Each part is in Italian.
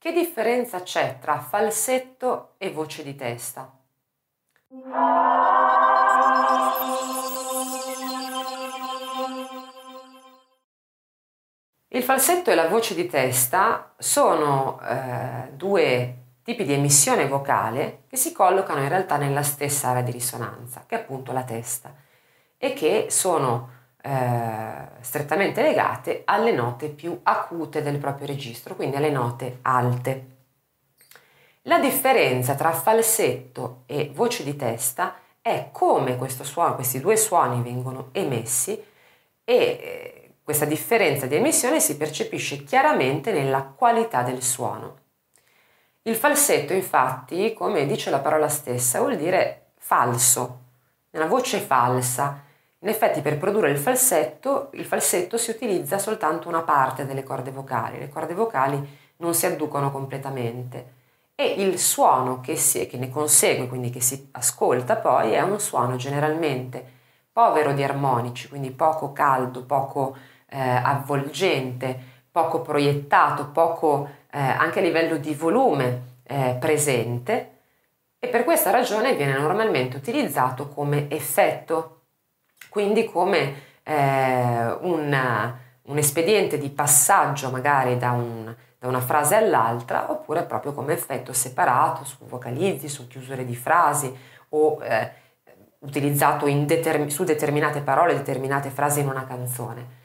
Che differenza c'è tra falsetto e voce di testa? Il falsetto e la voce di testa sono eh, due tipi di emissione vocale che si collocano in realtà nella stessa area di risonanza, che è appunto la testa, e che sono eh, strettamente legate alle note più acute del proprio registro, quindi alle note alte. La differenza tra falsetto e voce di testa è come suono, questi due suoni vengono emessi e eh, questa differenza di emissione si percepisce chiaramente nella qualità del suono. Il falsetto, infatti, come dice la parola stessa, vuol dire falso, una voce falsa. In effetti, per produrre il falsetto, il falsetto si utilizza soltanto una parte delle corde vocali, le corde vocali non si adducono completamente. E il suono che, si, che ne consegue, quindi che si ascolta poi, è un suono generalmente povero di armonici, quindi poco caldo, poco eh, avvolgente, poco proiettato, poco eh, anche a livello di volume eh, presente. E per questa ragione viene normalmente utilizzato come effetto, quindi come eh, un, un, espediente di passaggio magari da, un, da una frase all'altra oppure proprio come effetto separato su vocalizzi, su chiusure di frasi o eh, utilizzato determ- su determinate parole, determinate frasi in una canzone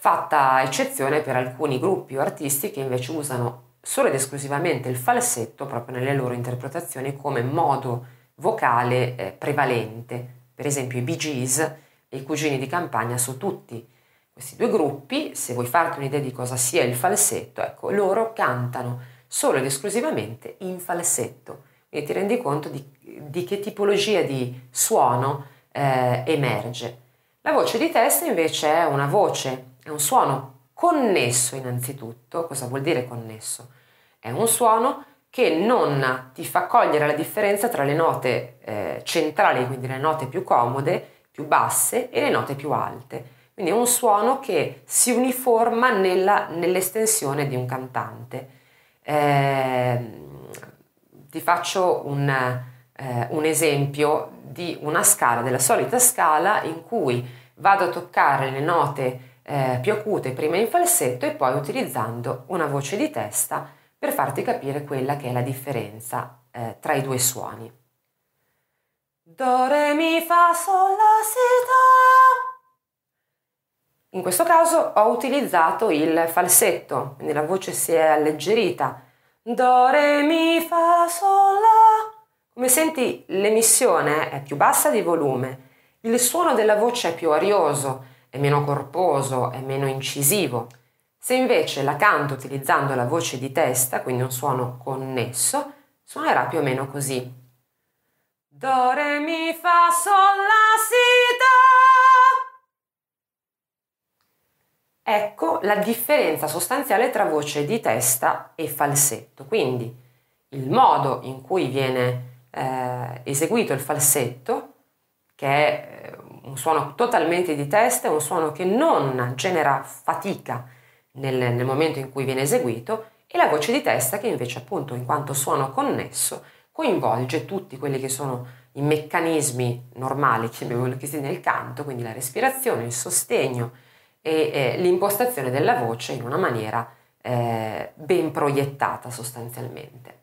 fatta eccezione per alcuni gruppi o artisti che invece usano solo ed esclusivamente il falsetto proprio nelle loro interpretazioni come modo vocale eh, prevalente. Per esempio i Bee Gees e i Cugini di Campagna su tutti questi due gruppi, se vuoi farti un'idea di cosa sia il falsetto, ecco, loro cantano solo ed esclusivamente in falsetto. Quindi ti rendi conto di, di che tipologia di suono eh, emerge. La voce di testa invece è una voce è un suono connesso innanzitutto. Cosa vuol dire connesso? È un suono che non ti fa cogliere la differenza tra le note eh, centrali, quindi le note più comode, più basse, e le note più alte. Quindi è un suono che si uniforma nella, nell'estensione di un cantante. Eh, ti faccio un, eh, un esempio di una scala, della solita scala in cui vado a toccare le note eh, più acute prima in falsetto e poi utilizzando una voce di testa per farti capire quella che è la differenza eh, tra i due suoni. Do, re, mi, fa, sol, la, si, do. In questo caso ho utilizzato il falsetto, quindi la voce si è alleggerita. Do, re, mi, fa, sol, la. Come senti l'emissione è più bassa di volume, il suono della voce è più arioso, è meno corposo, è meno incisivo. Se invece la canto utilizzando la voce di testa, quindi un suono connesso, suonerà più o meno così. Do, re, mi, fa, sol, la, si, do. Ecco la differenza sostanziale tra voce di testa e falsetto. Quindi il modo in cui viene eh, eseguito il falsetto, che è eh, un suono totalmente di testa, è un suono che non genera fatica nel, nel momento in cui viene eseguito e la voce di testa che invece appunto in quanto suono connesso coinvolge tutti quelli che sono i meccanismi normali, chiamiamoli così, nel canto, quindi la respirazione, il sostegno e eh, l'impostazione della voce in una maniera eh, ben proiettata sostanzialmente.